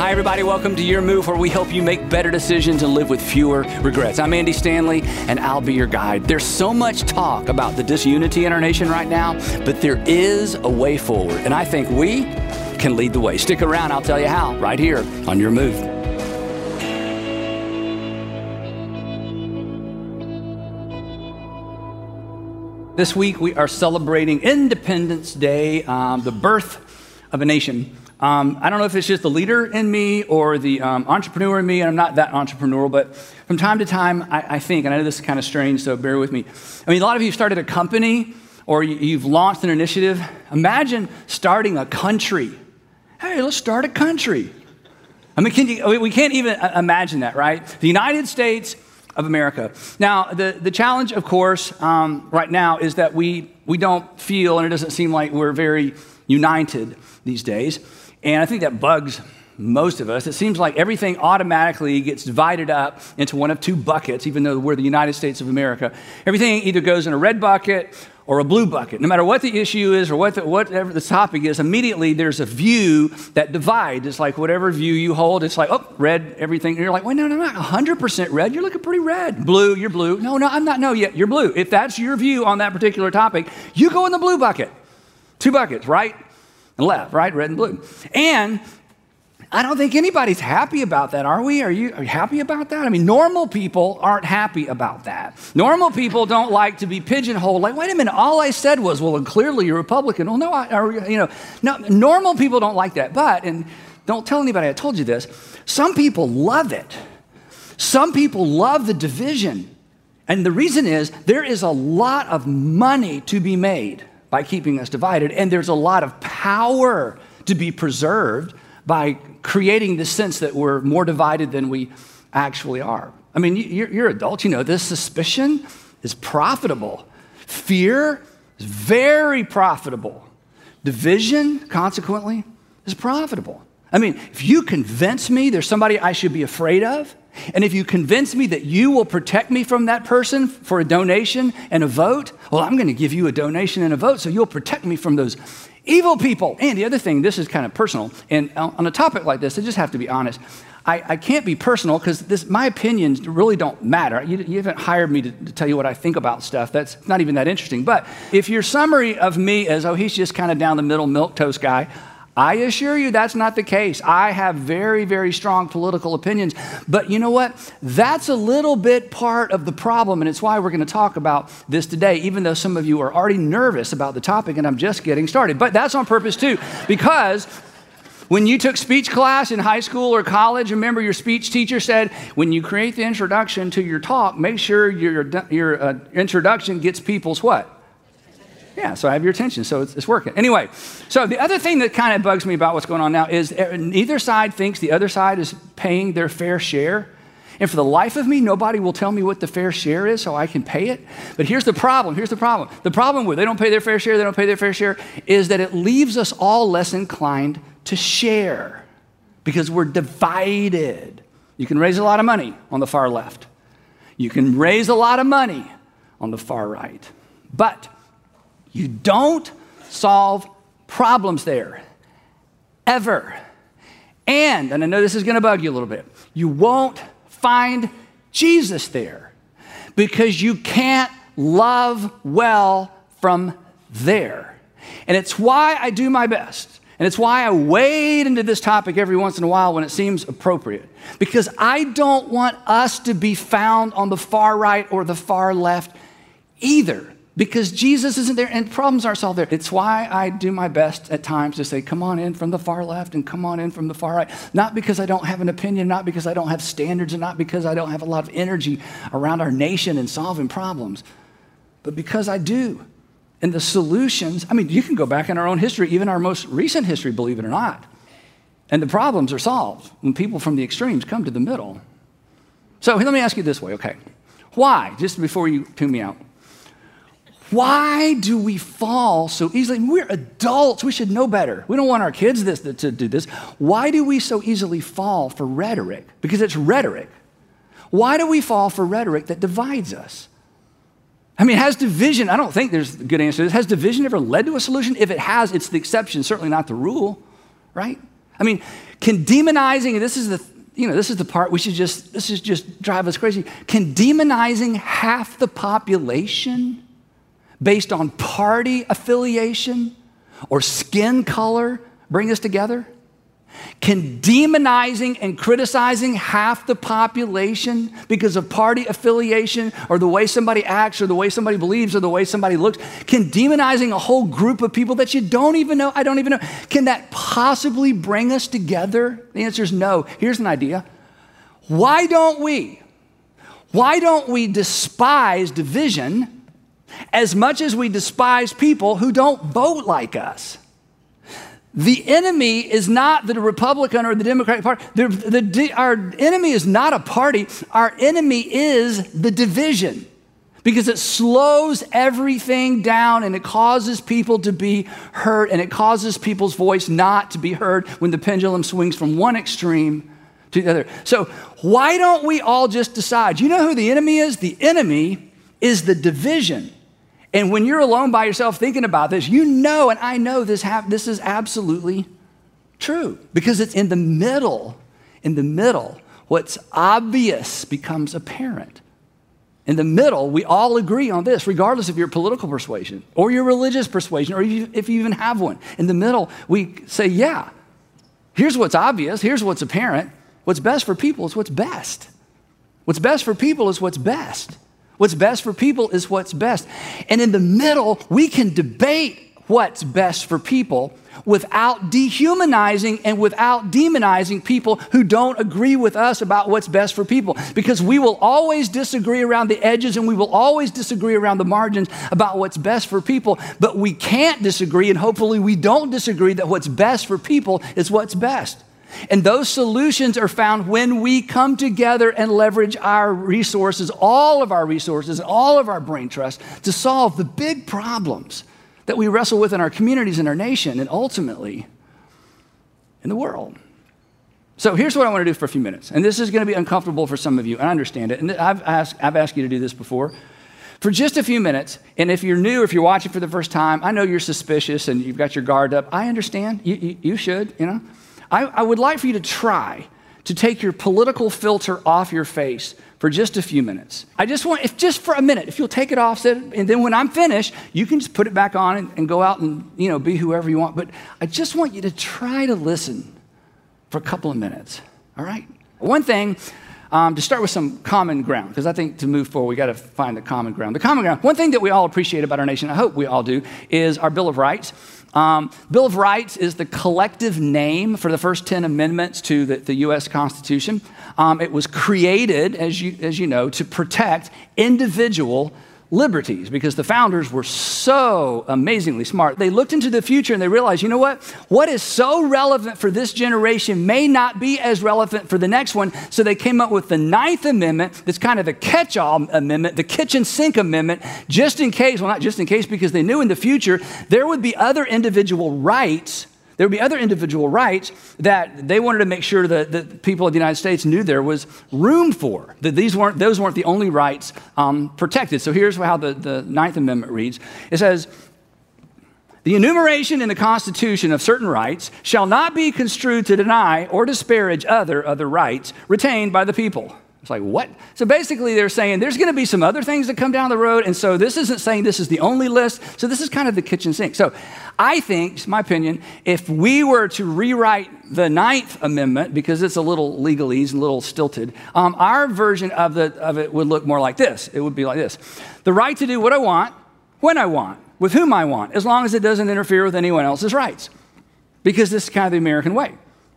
Hi, everybody. Welcome to Your Move, where we help you make better decisions and live with fewer regrets. I'm Andy Stanley, and I'll be your guide. There's so much talk about the disunity in our nation right now, but there is a way forward, and I think we can lead the way. Stick around, I'll tell you how, right here on Your Move. This week we are celebrating Independence Day, um, the birth of a nation. Um, I don't know if it's just the leader in me or the um, entrepreneur in me, and I'm not that entrepreneurial, but from time to time, I, I, think, and I know this is kind of strange, so bear with me. I mean, a lot of you started a company or you've launched an initiative. Imagine starting a country. Hey, let's start a country. I mean, can you, we can't even uh, imagine that, right? The United States of America. Now, the, the challenge, of course, um, right now is that we, we don't feel, and it doesn't seem like we're very united these days. And I think that bugs most of us. It seems like everything automatically gets divided up into one of two buckets, even though we're the United States of America. Everything either goes in a red bucket or a blue bucket. No matter what the issue is or what the, whatever the topic is, immediately there's a view that divides. It's like whatever view you hold, it's like, oh, red, everything. And you're like, wait, no, no, I'm not 100% red. You're looking pretty red. Blue, you're blue. No, no, I'm not. No, yet you're blue. If that's your view on that particular topic, you go in the blue bucket. Two buckets, right? And left, right? Red and blue. And I don't think anybody's happy about that, are we? Are you, are you happy about that? I mean, normal people aren't happy about that. Normal people don't like to be pigeonholed. Like, wait a minute, all I said was, well, clearly you're Republican. Well, no, I, or, you know, no, normal people don't like that. But, and don't tell anybody I told you this, some people love it. Some people love the division. And the reason is there is a lot of money to be made by keeping us divided. And there's a lot of power to be preserved by creating the sense that we're more divided than we actually are. I mean, you're, you're adults, you know this. Suspicion is profitable, fear is very profitable, division, consequently, is profitable. I mean, if you convince me there's somebody I should be afraid of, and if you convince me that you will protect me from that person for a donation and a vote, well, I'm going to give you a donation and a vote so you'll protect me from those evil people. And the other thing, this is kind of personal, and on a topic like this, I just have to be honest. I, I can't be personal because my opinions really don't matter. You, you haven't hired me to, to, tell you what I think about stuff. That's not even that interesting. But if your summary of me is, oh, he's just kind of down the middle milk toast guy, I assure you that's not the case. I have very, very strong political opinions. But you know what? That's a little bit part of the problem, and it's why we're going to talk about this today, even though some of you are already nervous about the topic, and I'm just getting started. But that's on purpose too, because when you took speech class in high school or college, remember your speech teacher said, when you create the introduction to your talk, make sure your, your uh, introduction gets people's what? Yeah, so I have your attention, so it's, it's, working. Anyway, so the other thing that kind of bugs me about what's going on now is neither side thinks the other side is paying their fair share. And for the life of me, nobody will tell me what the fair share is so I can pay it. But here's the problem. Here's the problem. The problem with they don't pay their fair share, they don't pay their fair share, is that it leaves us all less inclined to share because we're divided. You can raise a lot of money on the far left, you can raise a lot of money on the far right. But you don't solve problems there, ever. And, and I know this is going to bug you a little bit, you won't find Jesus there because you can't love well from there. And it's why I do my best. And it's why I wade into this topic every once in a while when it seems appropriate. Because I don't want us to be found on the far right or the far left either because Jesus isn't there and problems aren't solved there. It's why I do my best at times to say, come on in from the far left and come on in from the far right. Not because I don't have an opinion, not because I don't have standards, and not because I don't have a lot of energy around our nation and solving problems, but because I do. And the solutions, I mean, you can go back in our own history, even our most recent history, believe it or not. And the problems are solved when people from the extremes come to the middle. So let me ask you this way, okay? Why, just before you tune me out, why do we fall so easily? We're adults. We should know better. We don't want our kids this, to do this. Why do we so easily fall for rhetoric? Because it's rhetoric. Why do we fall for rhetoric that divides us? I mean, has division, I don't think there's a good answer to this. Has division ever led to a solution? If it has, it's the exception, certainly not the rule, right? I mean, can demonizing, this is the you know, this is the part we should just, this is just drive us crazy. Can demonizing half the population based on party affiliation or skin color bring us together? Can demonizing and criticizing half the population because of party affiliation or the way somebody acts or the way somebody believes or the way somebody looks, can demonizing a whole group of people that you don't even know, I don't even know, can that possibly bring us together? The answer is no. Here's an idea. Why don't we? Why don't we despise division as much as we despise people who don't vote like us? The enemy is not the Republican or the Democratic Party. The, the, our enemy is not a party. Our enemy is the division because it slows everything down and it causes people to be hurt and it causes people's voice not to be heard when the pendulum swings from one extreme to the other. So, why don't we all just decide? You know who the enemy is? The enemy is the division. And when you're alone by yourself thinking about this, you know, and I know this, this is absolutely true because it's in the middle, in the middle, what's obvious becomes apparent. In the middle, we all agree on this, regardless of your political persuasion or your religious persuasion, or if you even have one. In the middle, we say, yeah, here's what's obvious, here's what's apparent. What's best for people is what's best. What's best for people is what's best. What's best for people is what's best. And in the middle, we can debate what's best for people without dehumanizing and without demonizing people who don't agree with us about what's best for people. Because we will always disagree around the edges and we will always disagree around the margins about what's best for people. But we can't disagree, and hopefully we don't disagree that what's best for people is what's best. And those solutions are found when we come together and leverage our resources, all of our resources, all of our brain trust to solve the big problems that we wrestle with in our communities, in our nation, and ultimately in the world. So here's what I want to do for a few minutes. And this is going to be uncomfortable for some of you, and I understand it. And I've asked, I've asked you to do this before. For just a few minutes, and if you're new, if you're watching for the first time, I know you're suspicious and you've got your guard up. I understand. You, you, you should, you know. I, I would like for you to try to take your political filter off your face for just a few minutes. I just want, if just for a minute, if you'll take it off, and then when I'm finished, you can just put it back on and, and, go out and you know be whoever you want. But I just want you to try to listen for a couple of minutes. All right. One thing um, to start with some common ground, because I think to move forward, we got to find the common ground. The common ground. One thing that we all appreciate about our nation, I hope we all do, is our Bill of Rights. Um, Bill of Rights is the collective name for the first 10 amendments to the, the U.S. Constitution. Um, it was created, as you, as you know, to protect individual liberties because the founders were so amazingly smart. They looked into the future and they realized, you know what? What is so relevant for this generation may not be as relevant for the next one. So they came up with the Ninth Amendment, that's kind of a catch all amendment, the kitchen sink amendment, just in case, well, not just in case, because they knew in the future there would be other individual rights there would be other individual rights that they wanted to make sure that the people of the United States knew there was room for, that these weren't, those weren't the only rights um, protected. So here's how the, the Ninth Amendment reads it says, the enumeration in the Constitution of certain rights shall not be construed to deny or disparage other other rights retained by the people. It's like, what? So basically, they're saying there's going to be some other things that come down the road. And so this isn't saying this is the only list. So this is kind of the kitchen sink. So I think, my opinion, if we were to rewrite the Ninth Amendment, because it's a little legalese, a little stilted, um, our version of, the, of it would look more like this. It would be like this The right to do what I want, when I want, with whom I want, as long as it doesn't interfere with anyone else's rights. Because this is kind of the American way.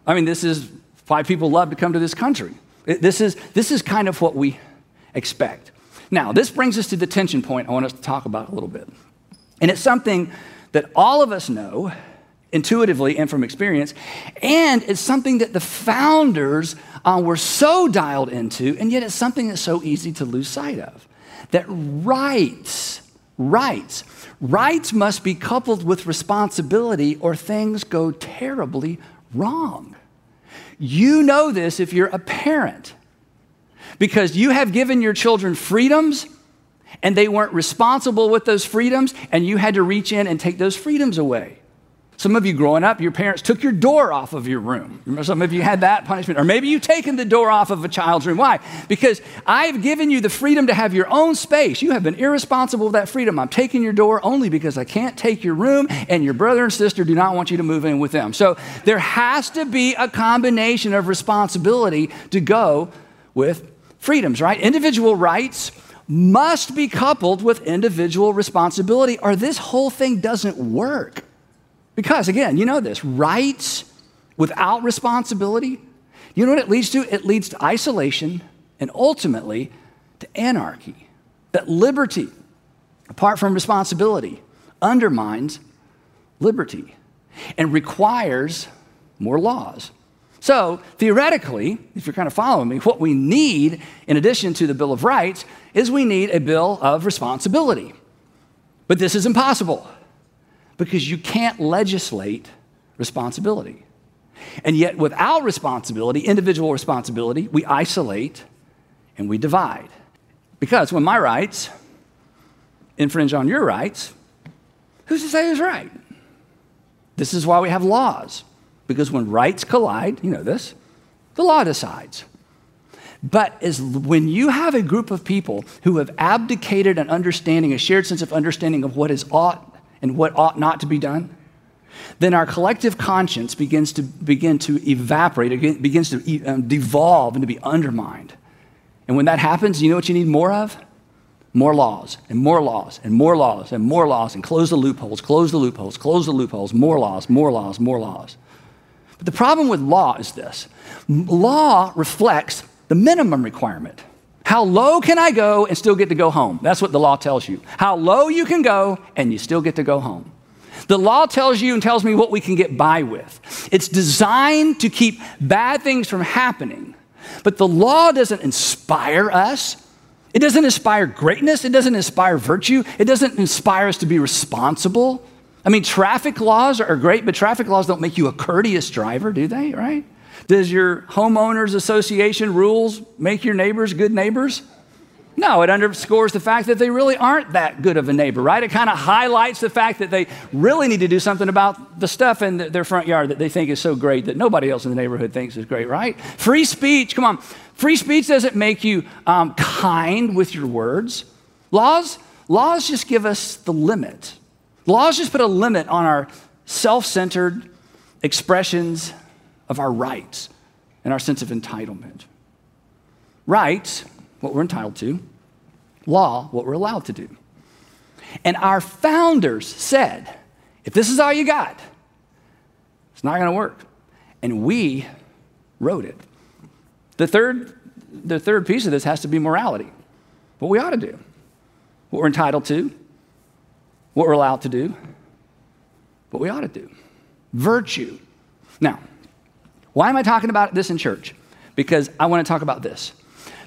I mean, this is why people love to come to this country. This is, this is kind of what we expect. Now, this brings us to the tension point I want us to talk about a little bit. And it's something that all of us know intuitively and from experience, and it's something that the founders uh, were so dialed into, and yet it's something that's so easy to lose sight of. That rights, rights, rights must be coupled with responsibility, or things go terribly wrong. You know this if you're a parent because you have given your children freedoms and they weren't responsible with those freedoms, and you had to reach in and take those freedoms away. Some of you growing up, your parents took your door off of your room. Remember, Some of you had that punishment. Or maybe you've taken the door off of a child's room. Why? Because I've given you the freedom to have your own space. You have been irresponsible with that freedom. I'm taking your door only because I can't take your room, and your brother and sister do not want you to move in with them. So there has to be a combination of responsibility to go with freedoms, right? Individual rights must be coupled with individual responsibility, or this whole thing doesn't work. Because, again, you know this rights without responsibility, you know what it leads to? It leads to isolation and ultimately to anarchy. That liberty, apart from responsibility, undermines liberty and requires more laws. So, theoretically, if you're kind of following me, what we need, in addition to the Bill of Rights, is we need a Bill of Responsibility. But this is impossible because you can't legislate responsibility. And yet, without responsibility, individual responsibility, we isolate and we divide. Because when my rights infringe on your rights, who's to say who's right? This is why we have laws. Because when rights collide, you know this, the law decides. But as when you have a group of people who have abdicated an understanding, a shared sense of understanding of what is ought and what ought not to be done, then our collective conscience begins to begin to evaporate, begins to um, devolve and to be undermined. And when that happens, you know what you need more of? More laws and more laws and more laws and more laws and close the loopholes, close the loopholes, close the loopholes, more laws, more laws, more laws. But the problem with law is this law reflects the minimum requirement. How low can I go and still get to go home? That's what the law tells you. How low you can go and you still get to go home. The law tells you and tells me what we can get by with. It's designed to keep bad things from happening. But the law doesn't inspire us. It doesn't inspire greatness. It doesn't inspire virtue. It doesn't inspire us to be responsible. I mean, traffic laws are great, but traffic laws don't make you a courteous driver, do they? Right? Does your homeowners association rules make your neighbors good neighbors? No, it underscores the fact that they really aren't that good of a neighbor, right? It kind of highlights the fact that they really need to do something about the stuff in their front yard that they think is so great that nobody else in the neighborhood thinks is great, right? Free speech, come on. Free speech doesn't make you um, kind with your words. Laws, laws just give us the limit. Laws just put a limit on our self centered expressions of our rights and our sense of entitlement. Rights, what we're entitled to, law, what we're allowed to do. And our founders said, if this is all you got, it's not going to work. And we wrote it. The third, the third piece of this has to be morality. What we ought to do, what we're entitled to, what we're allowed to do, what we ought to do. Virtue. Now, why am I talking about this in church? Because I want to talk about this.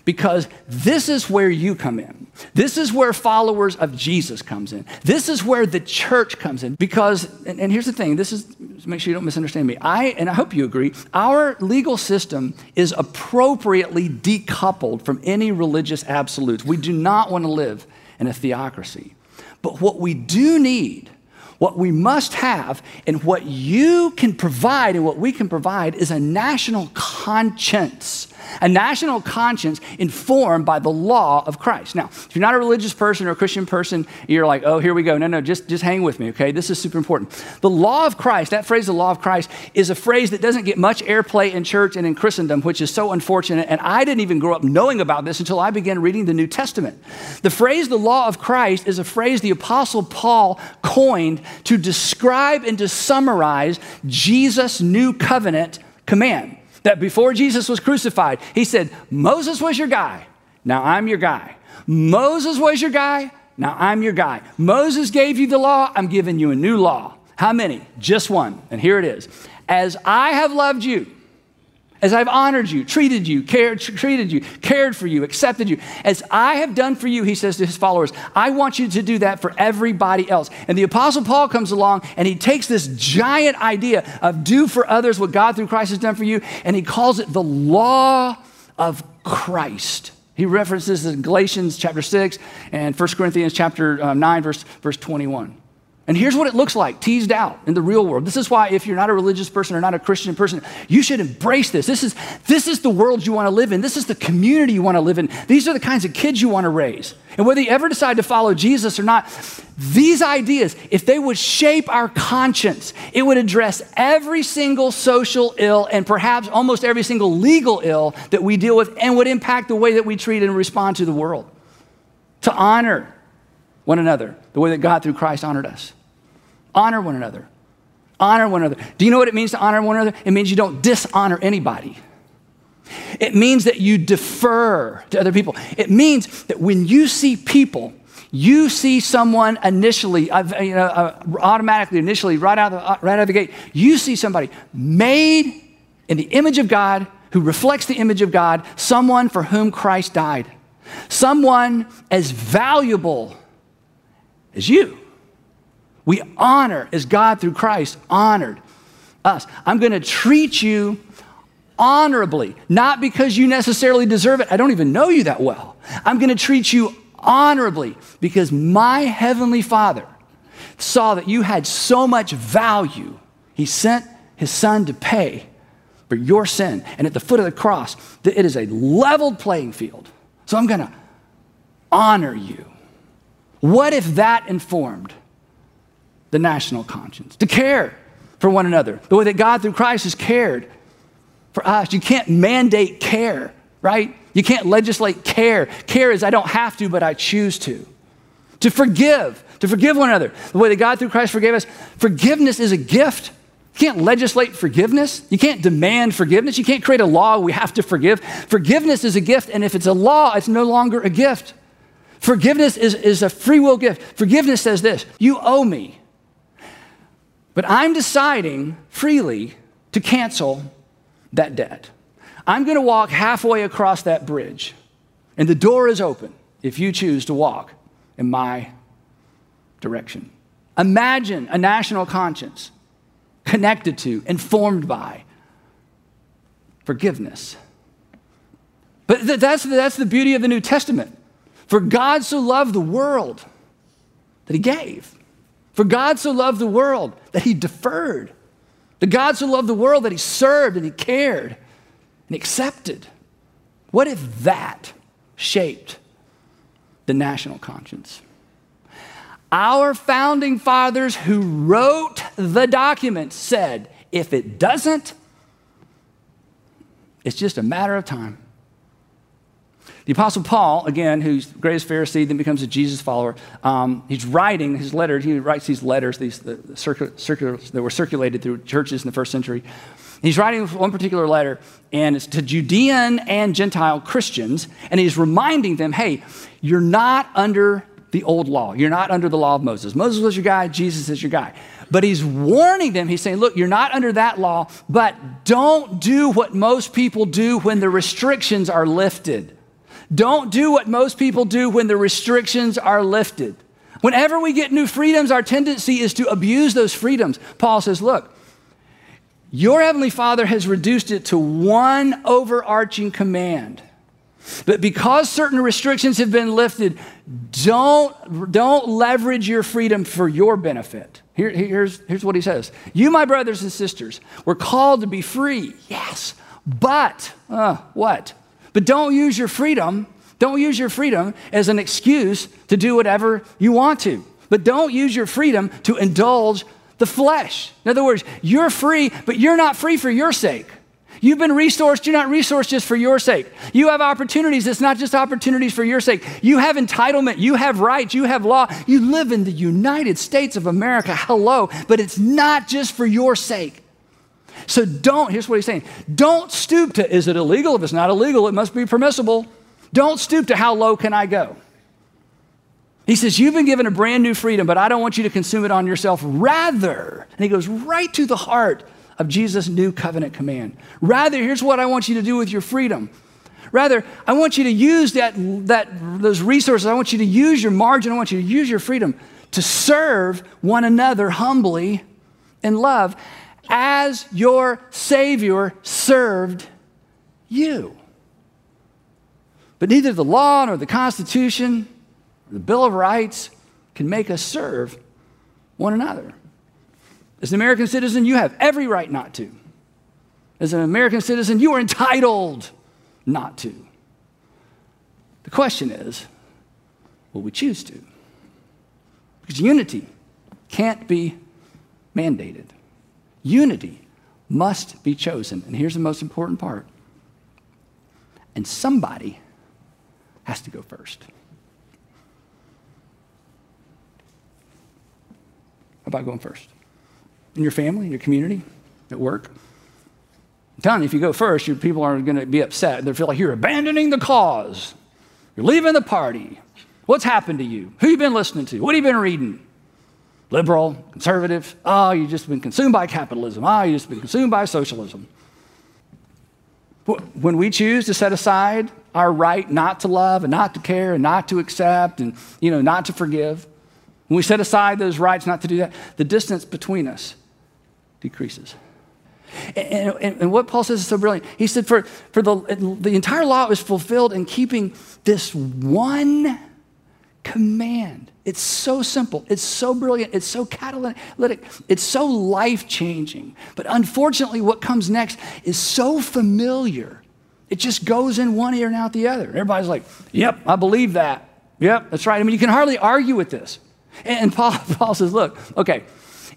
Because this is where you come in. This is where followers of Jesus comes in. This is where the church comes in. Because, and, and here's the thing, this is make sure you don't misunderstand me. I and I hope you agree, our legal system is appropriately decoupled from any religious absolutes. We do not want to live in a theocracy. But what we do need what we must have and what you can provide and what we can provide is a national conscience a national conscience informed by the law of Christ. Now, if you're not a religious person or a Christian person, you're like, oh, here we go. No, no, just, just hang with me, okay? This is super important. The law of Christ, that phrase, the law of Christ, is a phrase that doesn't get much airplay in church and in Christendom, which is so unfortunate. And I didn't even grow up knowing about this until I began reading the New Testament. The phrase, the law of Christ, is a phrase the Apostle Paul coined to describe and to summarize Jesus' new covenant command that before Jesus was crucified, he said, Moses was your guy, now I'm your guy. Moses was your guy, now I'm your guy. Moses gave you the law, I'm giving you a new law. How many? Just one. And here it is. As I have loved you, as I've honored you, treated you, cared, treated you, cared for you, accepted you, as I have done for you, he says to his followers, I want you to do that for everybody else. And the Apostle Paul comes along and he takes this giant idea of do for others what God through Christ has done for you, and he calls it the law of Christ. He references in Galatians chapter 6 and 1 Corinthians chapter uh, 9, verse, verse 21. And here's what it looks like teased out in the real world. This is why, if you're not a religious person or not a Christian person, you should embrace this. This is, this is the world you want to live in. This is the community you want to live in. These are the kinds of kids you want to raise. And whether you ever decide to follow Jesus or not, these ideas, if they would shape our conscience, it would address every single social ill and perhaps almost every single legal ill that we deal with and would impact the way that we treat and respond to the world. To honor one another the way that God through Christ honored us. Honor one another. Honor one another. Do you know what it means to honor one another? It means you don't dishonor anybody. It means that you defer to other people. It means that when you see people, you see someone initially, uh, you know, uh, automatically, initially, right out, of the, uh, right out of the gate, you see somebody made in the image of God who reflects the image of God, someone for whom Christ died, someone as valuable as you. We honor as God through Christ honored us. I'm going to treat you honorably, not because you necessarily deserve it. I don't even know you that well. I'm going to treat you honorably because my heavenly Father saw that you had so much value. He sent his son to pay for your sin. And at the foot of the cross, it is a leveled playing field. So I'm going to honor you. What if that informed the national conscience, to care for one another, the way that God through Christ has cared for us. You can't mandate care, right? You can't legislate care. Care is I don't have to, but I choose to. To forgive, to forgive one another, the way that God through Christ forgave us. Forgiveness is a gift. You can't legislate forgiveness. You can't demand forgiveness. You can't create a law we have to forgive. Forgiveness is a gift, and if it's a law, it's no longer a gift. Forgiveness is, is a free will gift. Forgiveness says this You owe me. But I'm deciding freely to cancel that debt. I'm going to walk halfway across that bridge, and the door is open if you choose to walk in my direction. Imagine a national conscience connected to, informed by forgiveness. But th- that's, that's the beauty of the New Testament. For God so loved the world that he gave. For God so loved the world that he deferred. The God so loved the world that he served and he cared and accepted. What if that shaped the national conscience? Our founding fathers who wrote the document said, if it doesn't, it's just a matter of time. The Apostle Paul, again, who's the greatest Pharisee, then becomes a Jesus follower, um, he's writing his letters. He writes these letters, these the, the circulars that were circulated through churches in the first century. He's writing one particular letter, and it's to Judean and Gentile Christians, and he's reminding them, hey, you're not under the old law. You're not under the law of Moses. Moses was your guy, Jesus is your guy. But he's warning them. He's saying, look, you're not under that law, but don't do what most people do when the restrictions are lifted. Don't do what most people do when the restrictions are lifted. Whenever we get new freedoms, our tendency is to abuse those freedoms. Paul says, Look, your Heavenly Father has reduced it to one overarching command. But because certain restrictions have been lifted, don't, don't leverage your freedom for your benefit. Here, here's, here's what he says You, my brothers and sisters, were called to be free, yes, but uh, what? But don't use your freedom, don't use your freedom as an excuse to do whatever you want to. But don't use your freedom to indulge the flesh. In other words, you're free, but you're not free for your sake. You've been resourced, you're not resourced just for your sake. You have opportunities, it's not just opportunities for your sake. You have entitlement, you have rights, you have law. You live in the United States of America, hello, but it's not just for your sake. So don't, here's what he's saying don't stoop to, is it illegal? If it's not illegal, it must be permissible. Don't stoop to how low can I go? He says, You've been given a brand new freedom, but I don't want you to consume it on yourself. Rather, and he goes right to the heart of Jesus' new covenant command. Rather, here's what I want you to do with your freedom. Rather, I want you to use that, that, those resources. I want you to use your margin. I want you to use your freedom to serve one another humbly in love as your Savior served you. But neither the law nor the Constitution the Bill of Rights can make us serve one another. As an American citizen, you have every right not to. As an American citizen, you are entitled not to. The question is will we choose to? Because unity can't be mandated, unity must be chosen. And here's the most important part and somebody has to go first. How about going first? In your family, in your community, at work? I'm telling you, if you go first, your people are going to be upset. They feel like you're abandoning the cause. You're leaving the party. What's happened to you? Who you been listening to? What have you been reading? Liberal, conservative? Oh, you've just been consumed by capitalism. Oh, you've just been consumed by socialism. When we choose to set aside our right not to love and not to care and not to accept and you know not to forgive, when we set aside those rights not to do that, the distance between us decreases. And, and, and, what Paul says is so brilliant. He said, for, for the, the entire law was fulfilled in keeping this one command. It's so simple. It's so brilliant. It's so catalytic. It's so life changing. But unfortunately, what comes next is so familiar. It just goes in one ear and out the other. Everybody's like, yep, I believe that. Yep, that's right. I mean, you can hardly argue with this. And Paul, Paul says, look, okay,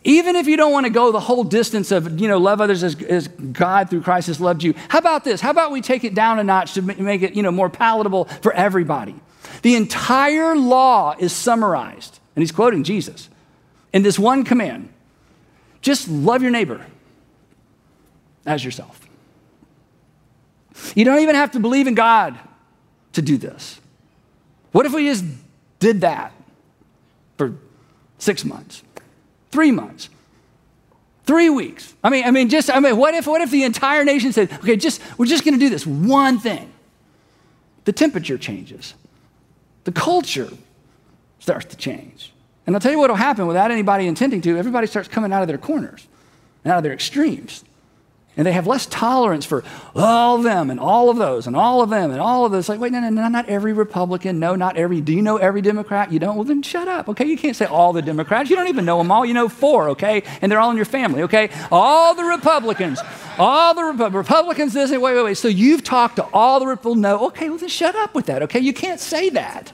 even if you don't want to go the whole distance of, you know, love others as, as God through Christ has loved you, how about this? How about we take it down a notch to make it, you know, more palatable for everybody? The entire law is summarized, and he's quoting Jesus, in this one command just love your neighbor as yourself. You don't even have to believe in God to do this. What if we just did that for six months? Three months. Three weeks. I mean, I mean, just, I mean, what if, what if the entire nation said, okay, just, we're just going to do this one thing? The temperature changes. The culture starts to change. And I'll tell you what will happen without anybody intending to. Everybody starts coming out of their corners and out of their extremes. And they have less tolerance for all of them and all of those and all of them and all of those. Like, wait, no, no, no, not every Republican. No, not every. Do you know every Democrat? You don't? Well, then shut up, okay? You can't say all the Democrats. You don't even know them all. You know four, okay? And they're all in your family, okay? All the Republicans. All the Rep- Republicans, this, wait, wait, wait. So you've talked to all the Republicans. No, okay, well, then shut up with that, okay? You can't say that.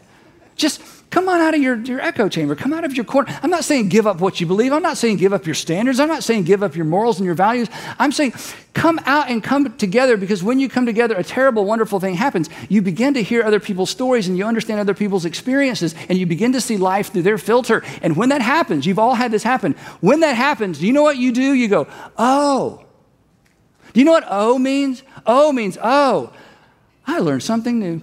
Just Come on out of your, your echo chamber. Come out of your corner. I'm not saying give up what you believe. I'm not saying give up your standards. I'm not saying give up your morals and your values. I'm saying come out and come together because when you come together, a terrible, wonderful thing happens. You begin to hear other people's stories and you understand other people's experiences and you begin to see life through their filter. And when that happens, you've all had this happen. When that happens, do you know what you do? You go, oh. Do you know what oh means? Oh means, oh, I learned something new.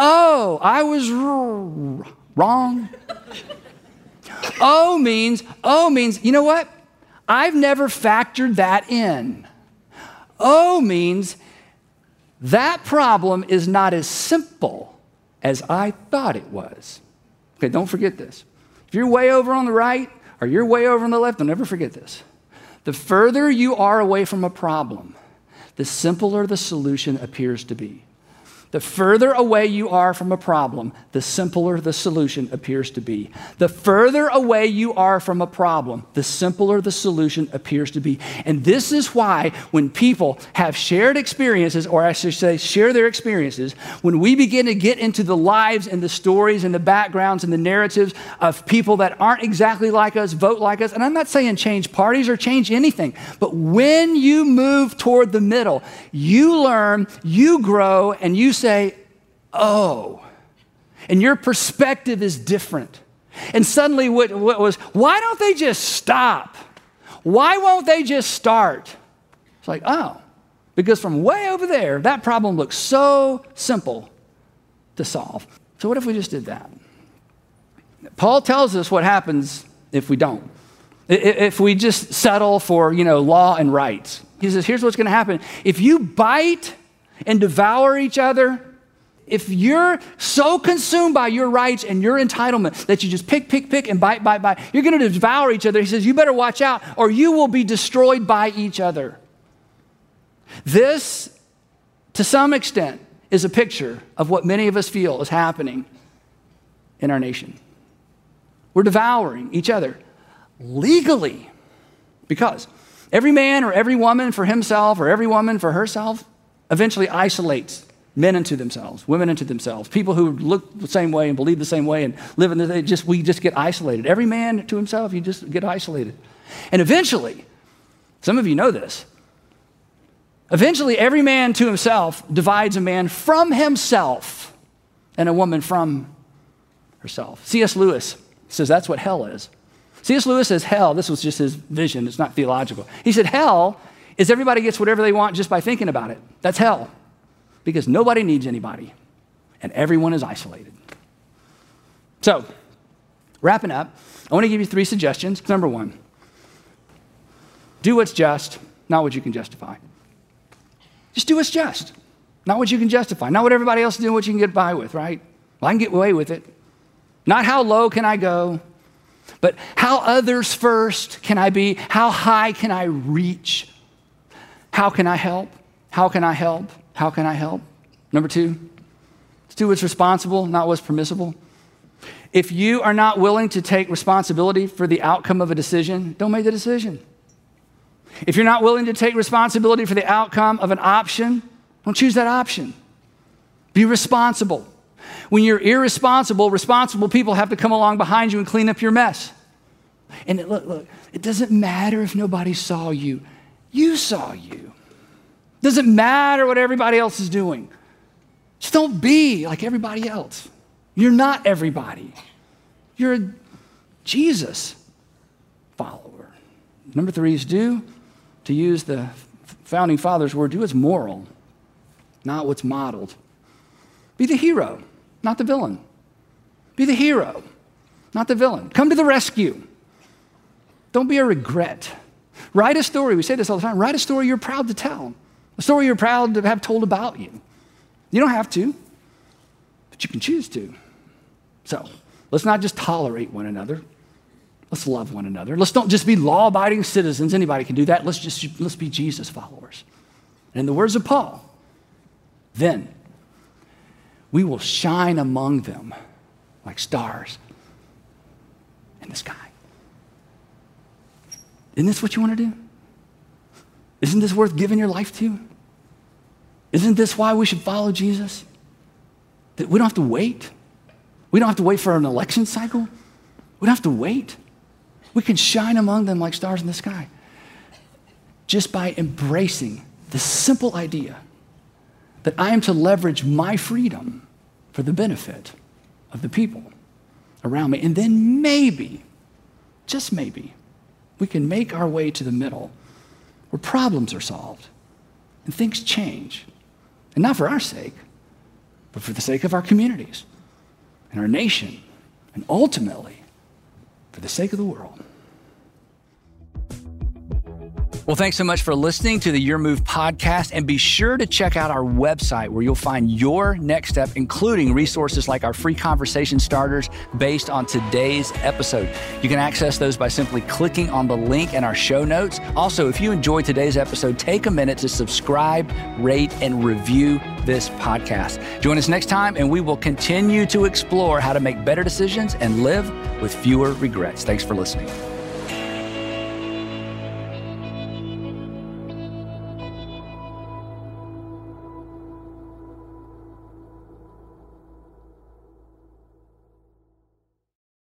Oh, I was wrong. oh means, oh means, you know what? I've never factored that in. Oh means that problem is not as simple as I thought it was. Okay, don't forget this. If you're way over on the right or you're way over on the left, don't ever forget this. The further you are away from a problem, the simpler the solution appears to be. The further away you are from a problem, the simpler the solution appears to be. The further away you are from a problem, the simpler the solution appears to be. And this is why, when people have shared experiences, or I should say, share their experiences, when we begin to get into the lives and the stories and the backgrounds and the narratives of people that aren't exactly like us, vote like us, and I'm not saying change parties or change anything, but when you move toward the middle, you learn, you grow, and you say, oh, and your perspective is different. And suddenly, what, what was, why don't they just stop? Why won't they just start? It's like, oh, because from way over there, that problem looks so simple to solve. So, what if we just did that? Paul tells us what happens if we don't. If we just settle for, you know, law and rights. He says, here's what's going to happen. If you bite and devour each other, if you're so consumed by your rights and your entitlement that you just pick, pick, pick, and bite, bite, bite, you're going to devour each other. He says, You better watch out, or you will be destroyed by each other. This, to some extent, is a picture of what many of us feel is happening in our nation. we're devouring each other legally. Because every man or every woman for himself or every woman for herself eventually isolates men into themselves, women into themselves, people who look the same way and believe the same way and live in the just we just get isolated. Every man to himself, you just get isolated. And eventually, some of you know this. Eventually, every man to himself divides a man from himself and a woman from herself. C.S. Lewis says that's what hell is. C.S. Lewis says hell, this was just his vision, it's not theological. He said hell is everybody gets whatever they want just by thinking about it. That's hell because nobody needs anybody and everyone is isolated. So, wrapping up, I want to give you three suggestions. Number one, do what's just, not what you can justify. Just do what's just, not what you can justify, not what everybody else is doing, what you can get by with, right? Well, I can get away with it. Not how low can I go, but how others first can I be? How high can I reach? How can I help? How can I help? How can I help? Number two, do what's responsible, not what's permissible. If you are not willing to take responsibility for the outcome of a decision, don't make the decision. If you're not willing to take responsibility for the outcome of an option, don't choose that option. Be responsible. When you're irresponsible, responsible people have to come along behind you and clean up your mess. And it, look, look, it doesn't matter if nobody saw you. You saw you. Doesn't matter what everybody else is doing. Just don't be like everybody else. You're not everybody. You're a Jesus follower. Number three is do, to use the founding fathers' word, do what's moral, not what's modeled. Be the hero, not the villain. Be the hero, not the villain. Come to the rescue. Don't be a regret. Write a story. We say this all the time. Write a story you're proud to tell. A story you're proud to have told about you. You don't have to, but you can choose to. So let's not just tolerate one another. Let's love one another. Let's don't just be law abiding citizens. Anybody can do that. Let's just let's be Jesus followers. And in the words of Paul, then we will shine among them like stars in the sky. Isn't this what you want to do? Isn't this worth giving your life to? Isn't this why we should follow Jesus? That we don't have to wait. We don't have to wait for an election cycle. We don't have to wait. We can shine among them like stars in the sky just by embracing the simple idea that I am to leverage my freedom for the benefit of the people around me. And then maybe, just maybe, we can make our way to the middle where problems are solved and things change. And not for our sake, but for the sake of our communities and our nation, and ultimately for the sake of the world. Well, thanks so much for listening to the Your Move podcast. And be sure to check out our website where you'll find your next step, including resources like our free conversation starters based on today's episode. You can access those by simply clicking on the link in our show notes. Also, if you enjoyed today's episode, take a minute to subscribe, rate, and review this podcast. Join us next time, and we will continue to explore how to make better decisions and live with fewer regrets. Thanks for listening.